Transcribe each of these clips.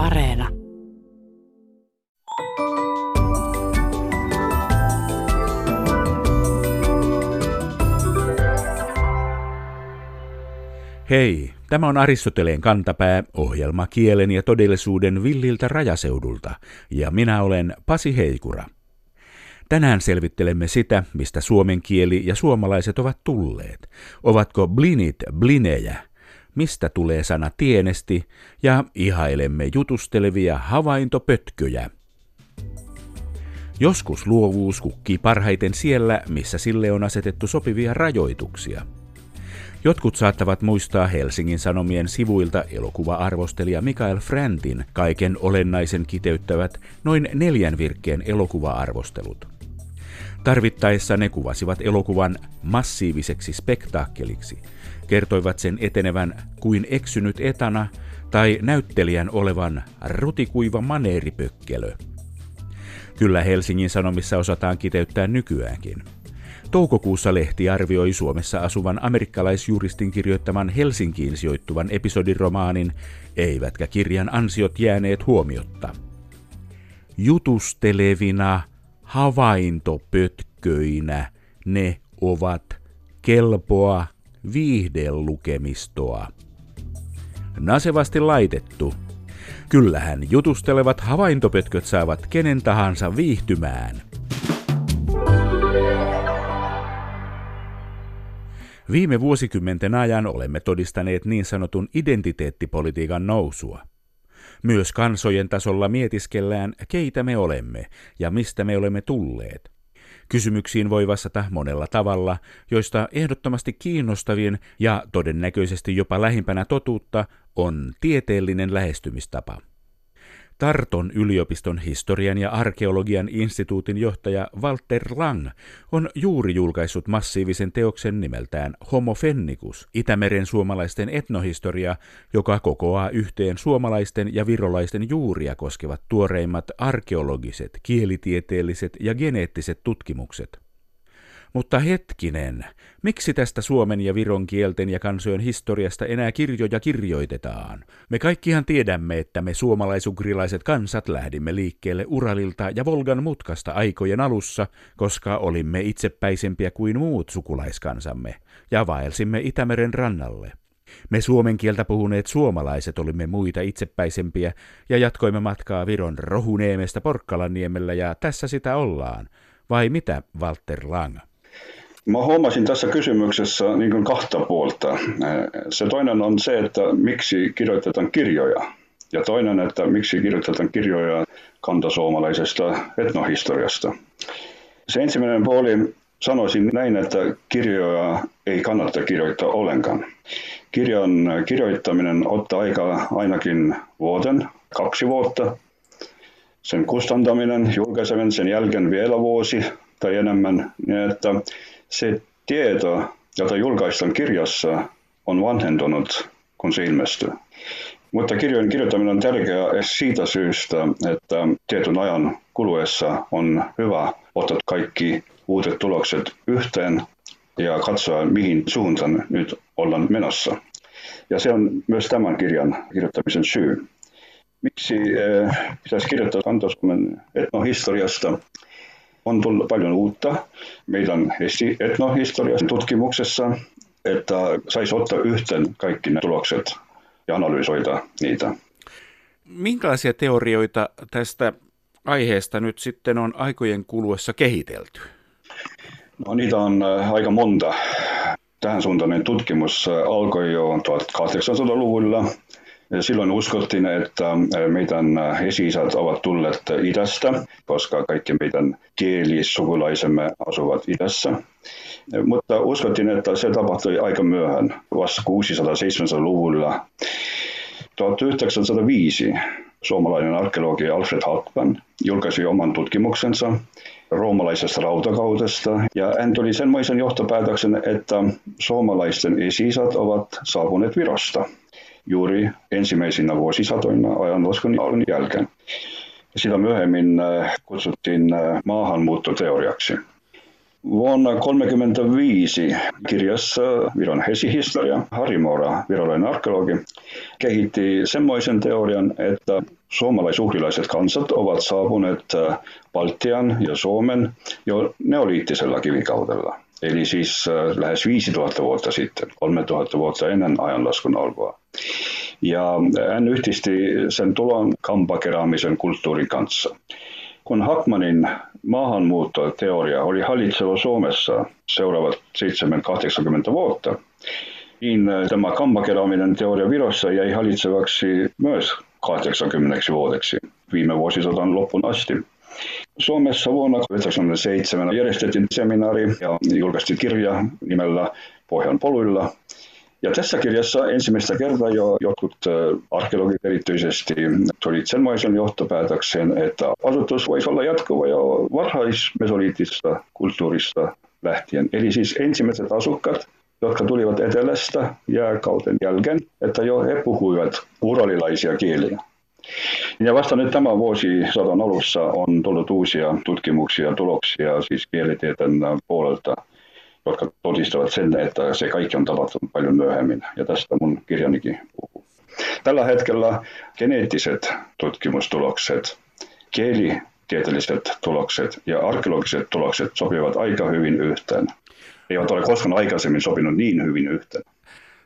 Areena. Hei, tämä on Aristoteleen kantapää, ohjelma kielen ja todellisuuden villiltä rajaseudulta, ja minä olen Pasi Heikura. Tänään selvittelemme sitä, mistä suomen kieli ja suomalaiset ovat tulleet. Ovatko blinit blinejä? Mistä tulee sana tienesti? Ja ihailemme jutustelevia havaintopötköjä. Joskus luovuus kukkii parhaiten siellä, missä sille on asetettu sopivia rajoituksia – Jotkut saattavat muistaa Helsingin Sanomien sivuilta elokuva-arvostelija Mikael Frantin kaiken olennaisen kiteyttävät noin neljän virkkeen elokuva-arvostelut. Tarvittaessa ne kuvasivat elokuvan massiiviseksi spektaakkeliksi, kertoivat sen etenevän kuin eksynyt etana tai näyttelijän olevan rutikuiva maneeripökkelö. Kyllä Helsingin Sanomissa osataan kiteyttää nykyäänkin – Toukokuussa lehti arvioi Suomessa asuvan amerikkalaisjuristin kirjoittaman Helsinkiin sijoittuvan episodiromaanin, eivätkä kirjan ansiot jääneet huomiotta. Jutustelevina havaintopötköinä ne ovat kelpoa viihdelukemistoa. Nasevasti laitettu. Kyllähän jutustelevat havaintopötköt saavat kenen tahansa viihtymään – Viime vuosikymmenten ajan olemme todistaneet niin sanotun identiteettipolitiikan nousua. Myös kansojen tasolla mietiskellään, keitä me olemme ja mistä me olemme tulleet. Kysymyksiin voi vastata monella tavalla, joista ehdottomasti kiinnostavin ja todennäköisesti jopa lähimpänä totuutta on tieteellinen lähestymistapa. Tarton yliopiston historian ja arkeologian instituutin johtaja Walter Lang on juuri julkaissut massiivisen teoksen nimeltään Homo Fennicus, Itämeren suomalaisten etnohistoria, joka kokoaa yhteen suomalaisten ja virolaisten juuria koskevat tuoreimmat arkeologiset, kielitieteelliset ja geneettiset tutkimukset. Mutta hetkinen, miksi tästä Suomen ja Viron kielten ja kansojen historiasta enää kirjoja kirjoitetaan? Me kaikkihan tiedämme, että me suomalaisugrilaiset kansat lähdimme liikkeelle Uralilta ja Volgan mutkasta aikojen alussa, koska olimme itsepäisempiä kuin muut sukulaiskansamme, ja vaelsimme Itämeren rannalle. Me suomen kieltä puhuneet suomalaiset olimme muita itsepäisempiä ja jatkoimme matkaa Viron Rohuniemestä Porkkalanniemellä ja tässä sitä ollaan. Vai mitä, Walter Lang? Mä huomasin tässä kysymyksessä niin kuin kahta puolta. Se toinen on se, että miksi kirjoitetaan kirjoja. Ja toinen, että miksi kirjoitetaan kirjoja kantasuomalaisesta etnohistoriasta. Se ensimmäinen puoli sanoisin näin, että kirjoja ei kannata kirjoittaa ollenkaan. Kirjan kirjoittaminen ottaa aika ainakin vuoden, kaksi vuotta. Sen kustantaminen, julkaiseminen sen jälkeen vielä vuosi tai enemmän. Niin että se tieto, jota julkaistaan kirjassa, on vanhentunut, kun se ilmestyy. Mutta kirjojen kirjoittaminen on tärkeää siitä syystä, että tietyn ajan kuluessa on hyvä ottaa kaikki uudet tulokset yhteen ja katsoa, mihin suuntaan nyt ollaan menossa. Ja se on myös tämän kirjan kirjoittamisen syy. Miksi eh, pitäisi kirjoittaa Kantoskumen etnohistoriasta? On tullut paljon uutta meidän etnohistorian tutkimuksessa, että saisi ottaa yhteen kaikki ne tulokset ja analysoida niitä. Minkälaisia teorioita tästä aiheesta nyt sitten on aikojen kuluessa kehitelty? No, niitä on äh, aika monta. Tähän suuntainen tutkimus äh, alkoi jo 1800-luvulla Silloin uskottiin, että meidän esi-isät ovat tulleet idästä, koska kaikki meidän kielisukulaisemme asuvat idässä. Mutta uskottiin, että se tapahtui aika myöhään, vasta 600-700-luvulla. 1905 suomalainen arkeologi Alfred Hartman julkaisi oman tutkimuksensa roomalaisesta rautakaudesta, ja hän tuli semmoisen johtopäätöksen, että suomalaisten esi ovat saapuneet Virosta juuri ensimmäisinä vuosisatoina ajanlaskun jälkeen. Sitä myöhemmin äh, kutsuttiin äh, maahanmuuttoteoriaksi. Vuonna 1935 kirjassa Viron hesihistoria Harri Mora, virolainen arkeologi, kehitti semmoisen teorian, että suomalaisuhrilaiset kansat ovat saapuneet äh, Baltian ja Suomen jo neoliittisella kivikaudella. Eli siis äh, lähes 5000 vuotta sitten, 3000 vuotta ennen ajanlaskun alkua. Ja hän yhdisti sen tulon kampakeraamisen kulttuurin kanssa. Kun Hackmanin maahanmuuttoteoria oli hallitseva Suomessa seuraavat 7-80 vuotta, niin tämä kampakeraaminen teoria Virossa jäi hallitsevaksi myös 80 vuodeksi viime vuosisadan loppuun asti. Suomessa vuonna 1997 järjestettiin seminaari ja julkaistiin kirja nimellä Pohjan poluilla, ja tässä kirjassa ensimmäistä kertaa jo jotkut arkeologit erityisesti tulivat semmoisen johtopäätöksen, että asutus voisi olla jatkuva jo varhaismesoliittisesta kulttuurista lähtien. Eli siis ensimmäiset asukkaat, jotka tulivat etelästä jääkauten jälkeen, että jo he puhuivat uralilaisia kieliä. Ja vasta nyt tämän vuosisadan alussa on tullut uusia tutkimuksia ja tuloksia siis kielitieteen puolelta – jotka todistavat sen, että se kaikki on tapahtunut paljon myöhemmin. Ja tästä mun kirjanikin puhuu. Tällä hetkellä geneettiset tutkimustulokset, kielitieteelliset tulokset ja arkeologiset tulokset sopivat aika hyvin yhteen. Eivät ole koskaan aikaisemmin sopinut niin hyvin yhteen.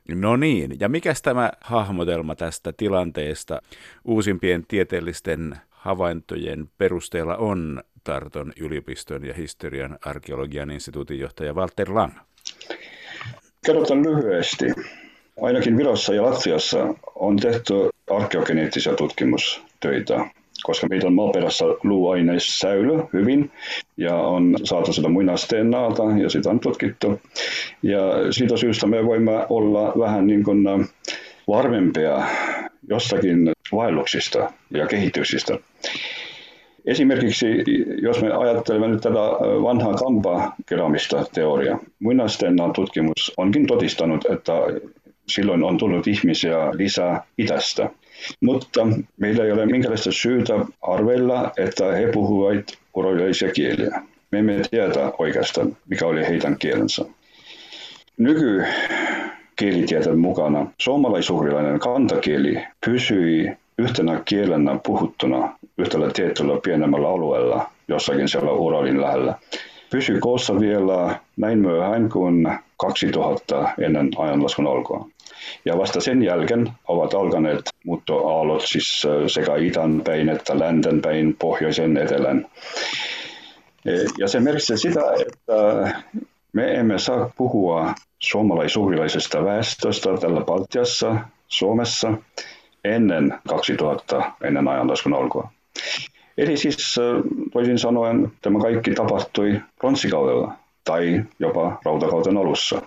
No niin, ja mikä tämä hahmotelma tästä tilanteesta uusimpien tieteellisten havaintojen perusteella on Tarton yliopiston ja historian arkeologian instituutin johtaja Walter Lang. Kerrotaan lyhyesti. Ainakin Virossa ja Latviassa on tehty arkeogeneettisia tutkimustöitä, koska meidän maaperässä luuaineissäily hyvin ja on saatu sitä muinasteen naalta ja sitä on tutkittu. Ja siitä syystä me voimme olla vähän niin kuin varmempia jostakin vaelluksista ja kehityksistä. Esimerkiksi jos me ajattelemme nyt tätä vanhaa kampakeramista teoriaa, muinaisten tutkimus onkin todistanut, että silloin on tullut ihmisiä lisää itästä. Mutta meillä ei ole minkäänlaista syytä arvella, että he puhuvat uralilaisia kieliä. Me emme tiedä oikeastaan, mikä oli heidän kielensä. Nyky kielitieteen mukana suomalaisuhrilainen kantakieli pysyi yhtenä kielenä puhuttuna yhdellä tietyllä pienemmällä alueella jossakin siellä Uralin lähellä. Pysyi koossa vielä näin myöhään kuin 2000 ennen ajanlaskun alkua. Ja vasta sen jälkeen ovat alkaneet muuttoaallot siis sekä idän päin että länten päin, pohjoisen, etelän. E, ja se merkitsee sitä, että me emme saa puhua suomalaisuhrilaisesta väestöstä tällä Baltiassa, Suomessa, ennen 2000, ennen ajanlaskun alkua. Eli siis toisin sanoen tämä kaikki tapahtui pronssikaudella tai jopa rautakauden alussa.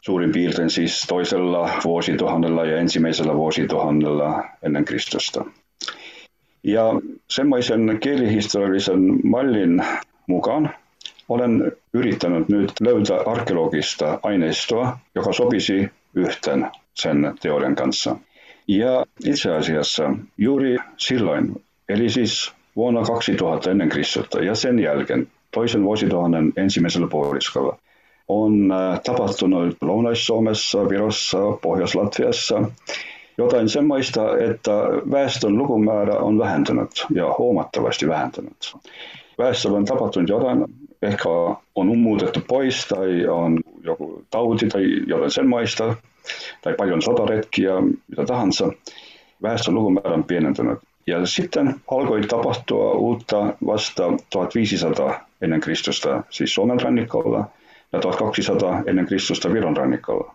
Suurin piirtein siis toisella vuosituhannella ja ensimmäisellä vuosituhannella ennen Kristusta. Ja semmoisen kielihistoriallisen mallin mukaan olen yrittänyt nyt löytää arkeologista aineistoa, joka sopisi yhteen sen teorian kanssa. Ja itse asiassa juuri silloin, eli siis vuonna 2000 ennen Kristusta ja sen jälkeen toisen vuosituhannen ensimmäisellä puoliskolla on äh, tapahtunut Lounais-Suomessa, Virossa, Pohjois-Latviassa jotain semmoista, että väestön lukumäärä on vähentynyt ja huomattavasti vähentynyt. Väestöllä on tapahtunut jotain, ehkä on muutettu pois tai on joku tauti tai jotain semmoista, tai paljon sotaretkiä, mitä tahansa. Väestön lukumäärä on pienentynyt. Ja sitten alkoi tapahtua uutta vasta 1500 ennen Kristusta, siis Suomen rannikolla, ja 1200 ennen Kristusta Viron rannikolla.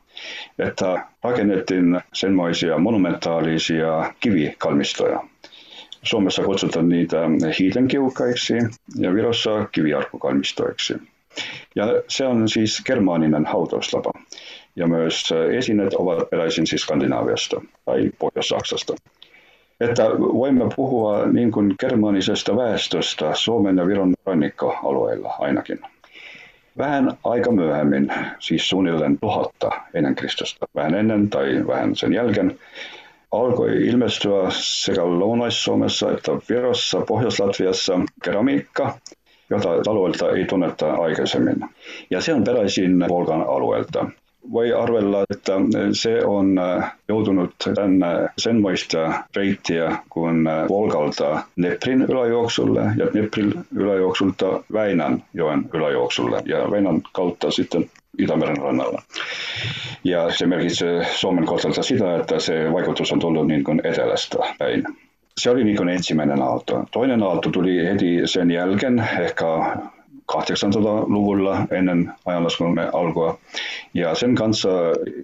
Että rakennettiin semmoisia monumentaalisia kivikalmistoja. Suomessa kutsutaan niitä hiilenkiukkaiksi ja Virossa kiviarkukalmistoiksi. Ja se on siis germaaninen hautaustapa ja myös esineet ovat peräisin siis Skandinaaviasta tai Pohjois-Saksasta. Että voimme puhua niin kuin germaanisesta väestöstä Suomen ja Viron rannikkoalueilla ainakin. Vähän aika myöhemmin, siis suunnilleen tuhatta ennen Kristusta, vähän ennen tai vähän sen jälkeen, alkoi ilmestyä sekä Lounais-Suomessa että Virossa, Pohjois-Latviassa keramiikka, jota alueelta ei tunneta aikaisemmin. Ja se on peräisin Volgan alueelta. Voi arvella, että se on joutunut tänne senmoista reittiä kuin Volgalta Neprin yläjuoksulle ja Neprin yläjuoksulta Väinän joen yläjuoksulle ja Väinän kautta sitten Itämeren rannalla. Ja se merkitsee Suomen kohdalta sitä, että se vaikutus on tullut niin kuin etelästä päin. Se oli niin kuin ensimmäinen aalto. Toinen aalto tuli heti sen jälkeen, ehkä 800-luvulla ennen ajanlaskumme alkua. Ja sen kanssa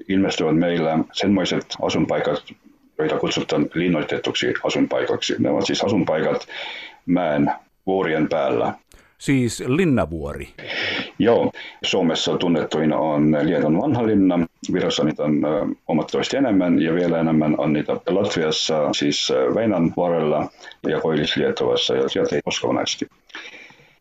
ilmestyvät meillä semmoiset asunpaikat, joita kutsutaan linnoitetuksi asunpaikaksi. Ne ovat siis asunpaikat mäen vuorien päällä. Siis linnavuori? Joo, Suomessa tunnettuin on Liedon vanha linna, Virossa niitä on huomattavasti enemmän ja vielä enemmän on niitä Latviassa, siis Väinän vuorella ja Koillis-Lietuvassa ja sieltä Moskovanaisesti.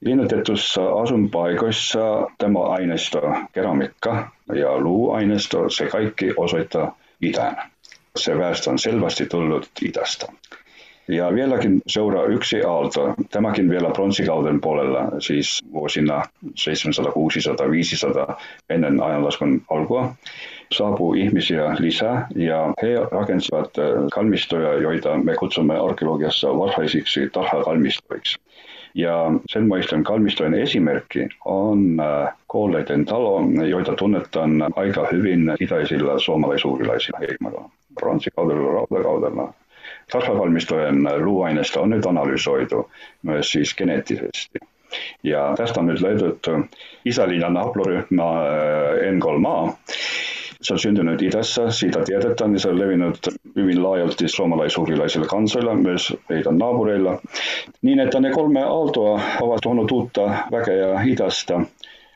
Linnoitetussa asunpaikoissa tämä aineisto, keramikka ja luuaineisto, se kaikki osoittaa itään. Se väestö on selvästi tullut itästä. Ja vieläkin seuraa yksi aalto, tämäkin vielä pronssikauden puolella, siis vuosina 700, 600, 500 ennen ajanlaskun alkua, saapuu ihmisiä lisää ja he rakensivat kalmistoja, joita me kutsumme arkeologiassa varhaisiksi tarhakalmistoiksi. Ja semmoisten kalmistojen esimerkki on Kolleiden talo, joita tunnetaan aika hyvin itäisillä suomalaisuurilaisilla heimoilla. Pronssikaudella, rautakaudella, Kasvavalmistojen luuaineista on nyt analysoitu myös siis geneettisesti. Ja tästä on nyt löydetty isälinjan haploryhmä N3A. Se on syntynyt itässä, siitä tiedetään, niin se on levinnyt hyvin laajalti suomalaisuurilaisilla kansoilla, myös meidän naapureilla. Niin, että ne kolme aaltoa ovat tuonut uutta väkeä itästä.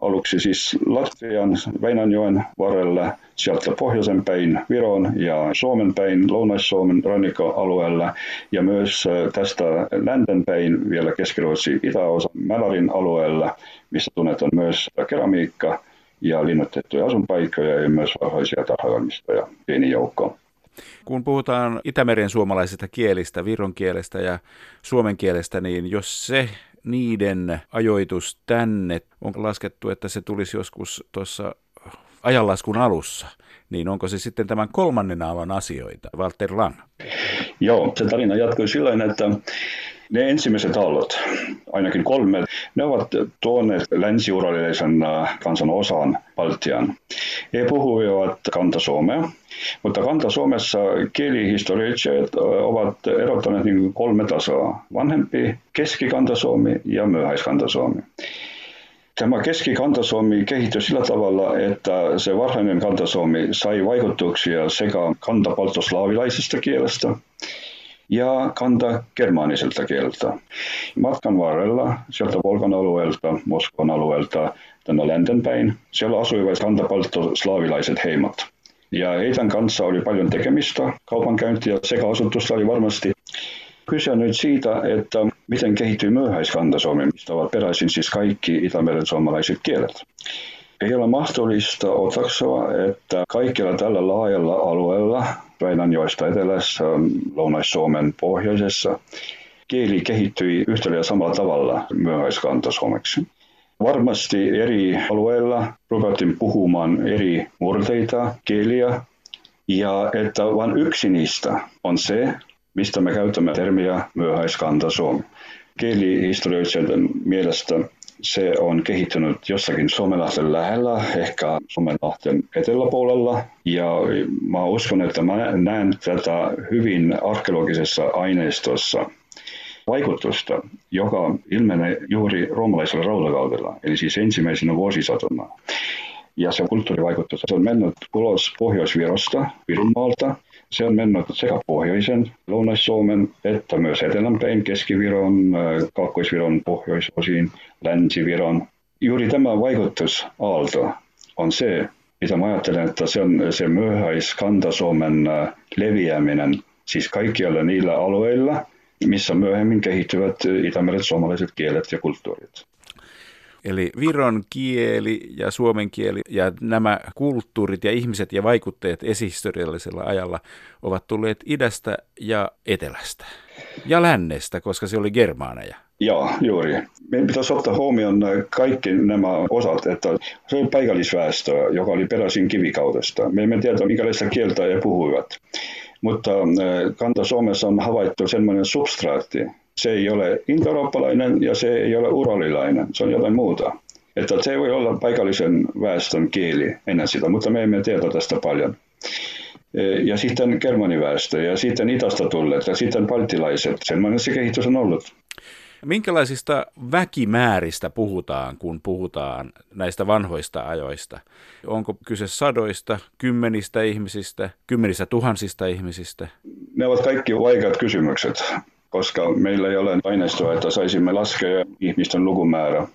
Aluksi siis Latvian Väinänjoen varrella, sieltä pohjoisen päin Viron ja Suomen päin Lounais-Suomen rannikkoalueella. Ja myös tästä länten päin vielä Keski-Ruotsi itäosa Mälarin alueella, missä tunnetaan myös keramiikka ja linnoitettuja asunpaikkoja ja myös varhaisia tarhailmistoja pieni joukko. Kun puhutaan Itämeren suomalaisista kielistä, viron kielestä ja suomen kielestä, niin jos se niiden ajoitus tänne on laskettu, että se tulisi joskus tuossa ajanlaskun alussa, niin onko se sitten tämän kolmannen aallon asioita, Walter Lang? Joo, se tarina jatkui silloin, että ne ensimmäiset aallot, ainakin kolme, ne ovat tuoneet länsiuralilaisen äh, kansan osan Baltian. He puhuivat kanta-suomea, mutta kanta-suomessa kielihistoriat äh, ovat erottaneet niin kolme tasoa. Vanhempi, keskikanta-suomi ja myöhäiskanta-suomi. Tämä keskikantasuomi kehittyi sillä tavalla, että se varhainen kantasuomi sai vaikutuksia sekä kantapaltoslaavilaisesta kielestä ja kanta germaaniselta kieltä. Matkan varrella sieltä Volkan alueelta, Moskovan alueelta tänne läntenpäin, siellä asuivat kantapaltoslaavilaiset heimat. Ja heidän kanssa oli paljon tekemistä, kaupankäyntiä sekä asutusta oli varmasti. Kyse on nyt siitä, että miten kehittyy myöhäiskantasuomi, mistä ovat peräisin siis kaikki Itämeren suomalaiset kielet. Ei ole mahdollista otaksoa, että kaikilla tällä laajalla alueella, Väinänjoesta etelässä, Lounais-Suomen pohjoisessa, kieli kehittyi yhtä ja samalla tavalla myöhäiskantasuomeksi. Varmasti eri alueilla ruvettiin puhumaan eri murteita, kieliä, ja että vain yksi niistä on se, mistä me käytämme termiä myöhäiskantasuomi. Kielihistorioitsijoiden mielestä se on kehittynyt jossakin Suomenlahten lähellä, ehkä Suomenlahten eteläpuolella. Ja mä uskon, että mä näen tätä hyvin arkeologisessa aineistossa vaikutusta, joka ilmenee juuri roomalaisella rautakaudella, eli siis ensimmäisenä vuosisatona. Ja se kulttuurivaikutus se on mennyt ulos Pohjois-Virosta, Virunmaalta, se on mennyt sekä pohjoisen Lounais-Suomen että myös etelänpäin Keski-Viron, äh, Kaakkois-Viron pohjoisosiin, Länsi-Viron. Juuri tämä vaikutusaalto on se, mitä mä ajattelen, että se on se myöhäis Kanta-Suomen äh, leviäminen, siis kaikkialla niillä alueilla, missä myöhemmin kehittyvät itämeren suomalaiset kielet ja kulttuurit. Eli viron kieli ja suomen kieli ja nämä kulttuurit ja ihmiset ja vaikutteet esihistoriallisella ajalla ovat tulleet idästä ja etelästä ja lännestä, koska se oli germaaneja. Joo, juuri. Meidän pitäisi ottaa huomioon kaikki nämä osat, että se oli paikallisväestö, joka oli peräisin kivikaudesta. Me emme tiedä, minkälaista kieltä he puhuivat. Mutta Kanta-Suomessa on havaittu sellainen substraatti. Se ei ole indoeurooppalainen ja se ei ole uralilainen, se on jotain muuta. Että se voi olla paikallisen väestön kieli ennen sitä, mutta me emme tiedä tästä paljon. Ja sitten germaniväestö ja sitten Itasta tulleet ja sitten baltilaiset. Sellainen se kehitys on ollut. Minkälaisista väkimääristä puhutaan, kun puhutaan näistä vanhoista ajoista? Onko kyse sadoista, kymmenistä ihmisistä, kymmenistä tuhansista ihmisistä? Ne ovat kaikki vaikeat kysymykset, koska meillä ei ole aineistoa, että saisimme laskea ihmisten lukumäärä.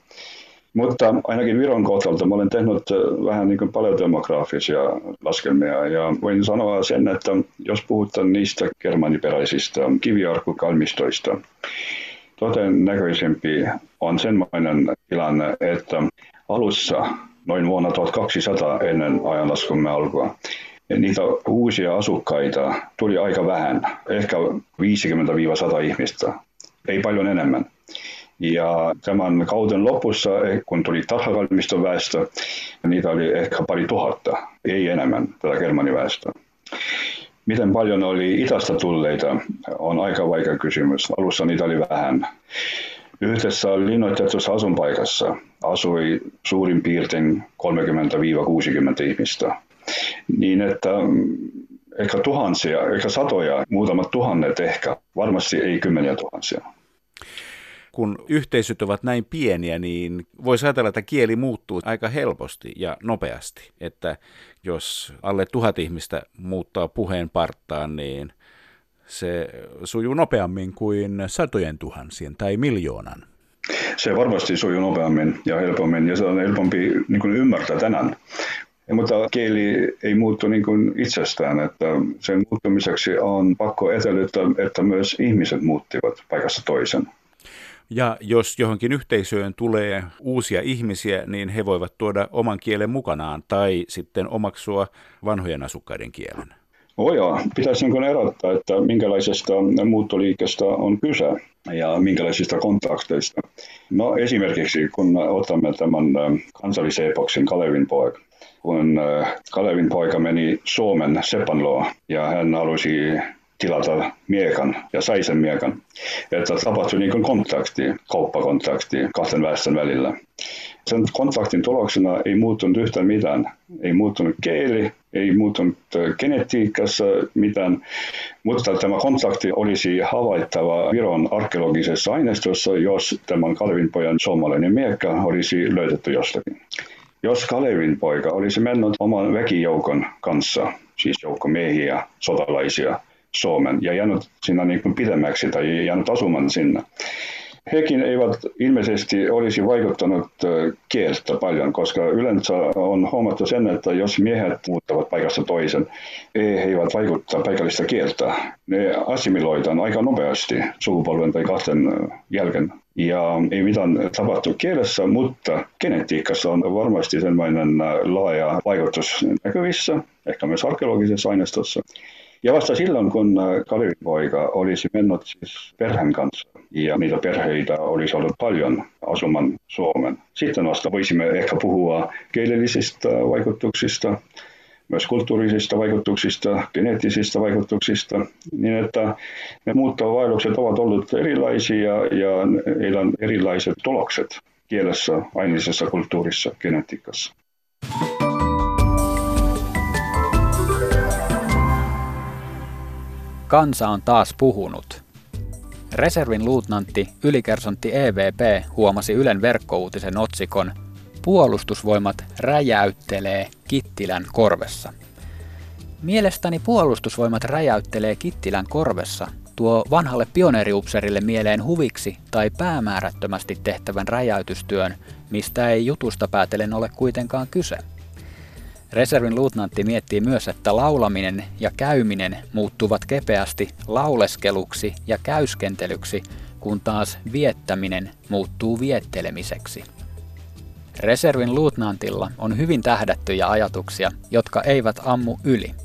Mutta ainakin Viron kohdalta mä olen tehnyt vähän niin paleodemografisia laskelmia ja voin sanoa sen, että jos puhutaan niistä germaniperäisistä kiviarkukalmistoista, todennäköisempi on sellainen tilanne, että alussa noin vuonna 1200 ennen ajanlaskumme alkua niitä uusia asukkaita tuli aika vähän, ehkä 50-100 ihmistä, ei paljon enemmän. Ja tämän kauden lopussa, kun tuli tasakalmiston väestö, niitä oli ehkä pari tuhatta, ei enemmän tätä germaniväestöä. Miten paljon oli itästä tulleita, on aika vaikea kysymys. Alussa niitä oli vähän. Yhdessä linnoitetussa asunpaikassa asui suurin piirtein 30-60 ihmistä. Niin että mm, ehkä tuhansia, ehkä satoja, muutamat tuhannet ehkä, varmasti ei kymmeniä tuhansia kun yhteisöt ovat näin pieniä, niin voisi ajatella, että kieli muuttuu aika helposti ja nopeasti. Että jos alle tuhat ihmistä muuttaa puheen parttaan, niin se sujuu nopeammin kuin satojen tuhansien tai miljoonan. Se varmasti sujuu nopeammin ja helpommin, ja se on helpompi niin kuin ymmärtää tänään. Mutta kieli ei muuttu niin kuin itsestään, että sen muuttumiseksi on pakko edellyttää, että myös ihmiset muuttivat paikasta toisen. Ja jos johonkin yhteisöön tulee uusia ihmisiä, niin he voivat tuoda oman kielen mukanaan tai sitten omaksua vanhojen asukkaiden kielen. Oh joo, pitäisi niin erottaa, että minkälaisesta muuttoliikestä on kyse ja minkälaisista kontakteista. No esimerkiksi kun otamme tämän kansallisen epoksin Kalevin poika, kun Kalevin poika meni Suomen Sepanloa ja hän halusi tilata miekan ja sai sen miekan. Että tapahtui niin kontakti, kauppakontakti kahden väestön välillä. Sen kontaktin tuloksena ei muuttunut yhtään mitään. Ei muuttunut kieli, ei muuttunut genetiikassa mitään, mutta tämä kontakti olisi havaittava Viron arkeologisessa aineistossa, jos tämän Kalevin pojan suomalainen miekka olisi löydetty jostakin. Jos Kalevin poika olisi mennyt oman väkijoukon kanssa, siis joukko miehiä, sotalaisia, Suomen ja jäänyt siinä niin pidemmäksi tai jäänyt asumaan sinne. Hekin eivät ilmeisesti olisi vaikuttanut kieltä paljon, koska yleensä on huomattu sen, että jos miehet muuttavat paikasta toisen, he eivät vaikuttaa paikallista kieltä. Ne assimiloidaan aika nopeasti sukupolven tai kahden jälkeen. Ja ei mitään tapahtu kielessä, mutta genetiikassa on varmasti sellainen laaja vaikutus näkyvissä, ehkä myös arkeologisessa aineistossa. Ja vasta silloin, kun äh, Kalevi poika olisi mennyt siis perheen kanssa ja niitä perheitä olisi ollut paljon asuman Suomen. Sitten vasta voisimme ehkä puhua kielellisistä vaikutuksista, myös kulttuurisista vaikutuksista, geneettisistä vaikutuksista, niin että ne muuttovaellukset ovat olleet erilaisia ja heillä on erilaiset tulokset kielessä, aineellisessa kulttuurissa, genetiikassa. Kansa on taas puhunut. Reservin luutnantti ylikersontti EVP huomasi Ylen verkkouutisen otsikon Puolustusvoimat räjäyttelee Kittilän korvessa. Mielestäni puolustusvoimat räjäyttelee Kittilän korvessa tuo vanhalle pioneeriupserille mieleen huviksi tai päämäärättömästi tehtävän räjäytystyön, mistä ei jutusta päätellen ole kuitenkaan kyse. Reservin luutnantti miettii myös, että laulaminen ja käyminen muuttuvat kepeästi lauleskeluksi ja käyskentelyksi, kun taas viettäminen muuttuu viettelemiseksi. Reservin luutnantilla on hyvin tähdättyjä ajatuksia, jotka eivät ammu yli.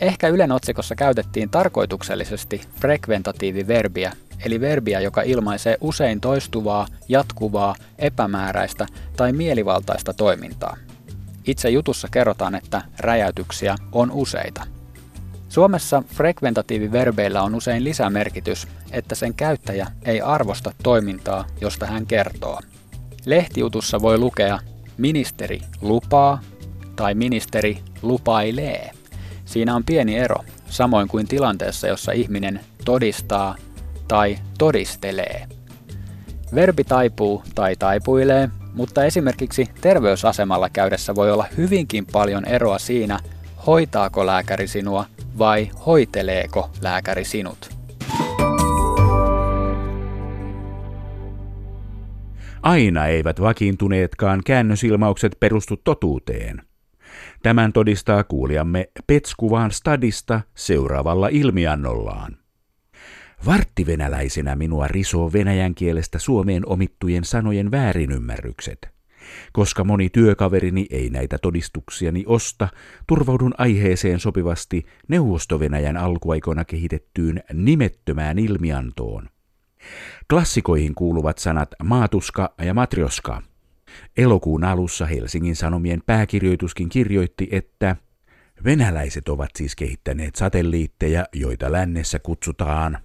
Ehkä Ylen otsikossa käytettiin tarkoituksellisesti frekventatiiviverbiä, eli verbiä, joka ilmaisee usein toistuvaa, jatkuvaa, epämääräistä tai mielivaltaista toimintaa. Itse jutussa kerrotaan, että räjäytyksiä on useita. Suomessa frekventatiiviverbeillä on usein lisämerkitys, että sen käyttäjä ei arvosta toimintaa, josta hän kertoo. Lehtijutussa voi lukea ministeri lupaa tai ministeri lupailee. Siinä on pieni ero, samoin kuin tilanteessa, jossa ihminen todistaa tai todistelee. Verbi taipuu tai taipuilee, mutta esimerkiksi terveysasemalla käydessä voi olla hyvinkin paljon eroa siinä, hoitaako lääkäri sinua vai hoiteleeko lääkäri sinut. Aina eivät vakiintuneetkaan käännösilmaukset perustu totuuteen. Tämän todistaa kuulijamme Petskuvaan stadista seuraavalla ilmiannollaan. Varttivenäläisenä minua risoo venäjän kielestä Suomeen omittujen sanojen väärinymmärrykset. Koska moni työkaverini ei näitä todistuksiani osta, turvaudun aiheeseen sopivasti Neuvostovenäjän alkuaikoina kehitettyyn nimettömään ilmiantoon. Klassikoihin kuuluvat sanat maatuska ja matrioska. Elokuun alussa Helsingin Sanomien pääkirjoituskin kirjoitti, että venäläiset ovat siis kehittäneet satelliitteja, joita lännessä kutsutaan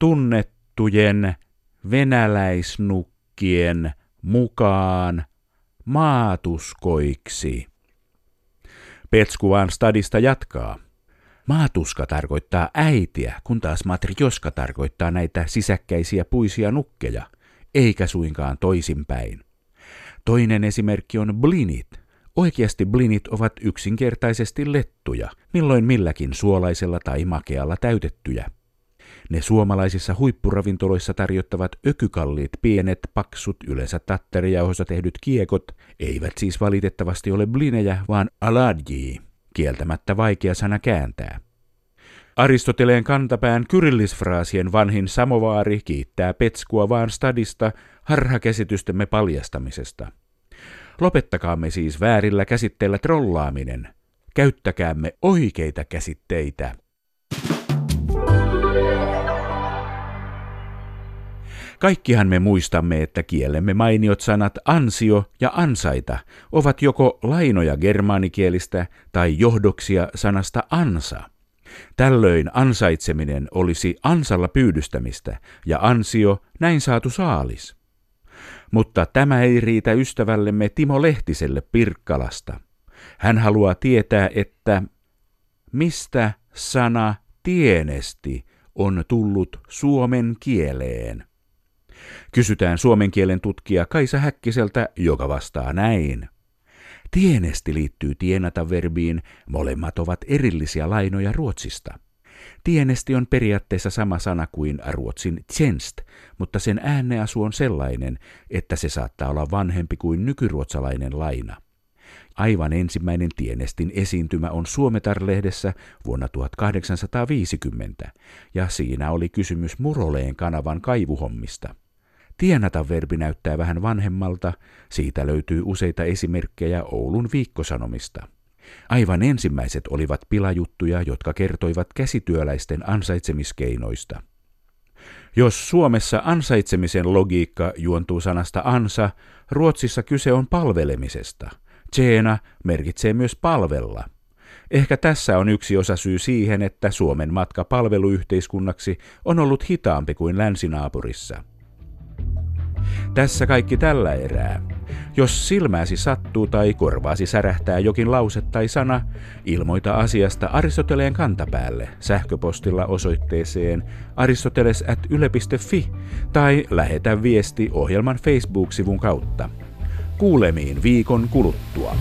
tunnettujen venäläisnukkien mukaan maatuskoiksi. Petskuvan stadista jatkaa. Maatuska tarkoittaa äitiä, kun taas matrioska tarkoittaa näitä sisäkkäisiä puisia nukkeja, eikä suinkaan toisinpäin. Toinen esimerkki on blinit. Oikeasti blinit ovat yksinkertaisesti lettuja, milloin milläkin suolaisella tai makealla täytettyjä – ne suomalaisissa huippuravintoloissa tarjottavat ökykalliit pienet, paksut, yleensä tatterijauhossa tehdyt kiekot eivät siis valitettavasti ole blinejä, vaan aladji, kieltämättä vaikea sana kääntää. Aristoteleen kantapään kyrillisfraasien vanhin samovaari kiittää Petskua vaan stadista harhakäsitystemme paljastamisesta. Lopettakaamme siis väärillä käsitteillä trollaaminen. Käyttäkäämme oikeita käsitteitä. Kaikkihan me muistamme, että kielemme mainiot sanat ansio ja ansaita ovat joko lainoja germaanikielistä tai johdoksia sanasta ansa. Tällöin ansaitseminen olisi ansalla pyydystämistä ja ansio näin saatu saalis. Mutta tämä ei riitä ystävällemme Timo Lehtiselle Pirkkalasta. Hän haluaa tietää, että mistä sana tienesti on tullut suomen kieleen. Kysytään suomen kielen tutkija Kaisa Häkkiseltä, joka vastaa näin. Tienesti liittyy tienata verbiin, molemmat ovat erillisiä lainoja ruotsista. Tienesti on periaatteessa sama sana kuin ruotsin tjenst, mutta sen ääneasu on sellainen, että se saattaa olla vanhempi kuin nykyruotsalainen laina. Aivan ensimmäinen Tienestin esiintymä on Suometar-lehdessä vuonna 1850, ja siinä oli kysymys Muroleen kanavan kaivuhommista. Tienata verbi näyttää vähän vanhemmalta, siitä löytyy useita esimerkkejä Oulun viikkosanomista. Aivan ensimmäiset olivat pilajuttuja, jotka kertoivat käsityöläisten ansaitsemiskeinoista. Jos Suomessa ansaitsemisen logiikka juontuu sanasta ansa, Ruotsissa kyse on palvelemisesta. Tseena merkitsee myös palvella. Ehkä tässä on yksi osa syy siihen, että Suomen matka palveluyhteiskunnaksi on ollut hitaampi kuin länsinaapurissa. Tässä kaikki tällä erää. Jos silmäsi sattuu tai korvaasi särähtää jokin lause tai sana, ilmoita asiasta Aristoteleen kantapäälle sähköpostilla osoitteeseen aristoteles.yle.fi tai lähetä viesti ohjelman Facebook-sivun kautta. Kuulemiin viikon kuluttua.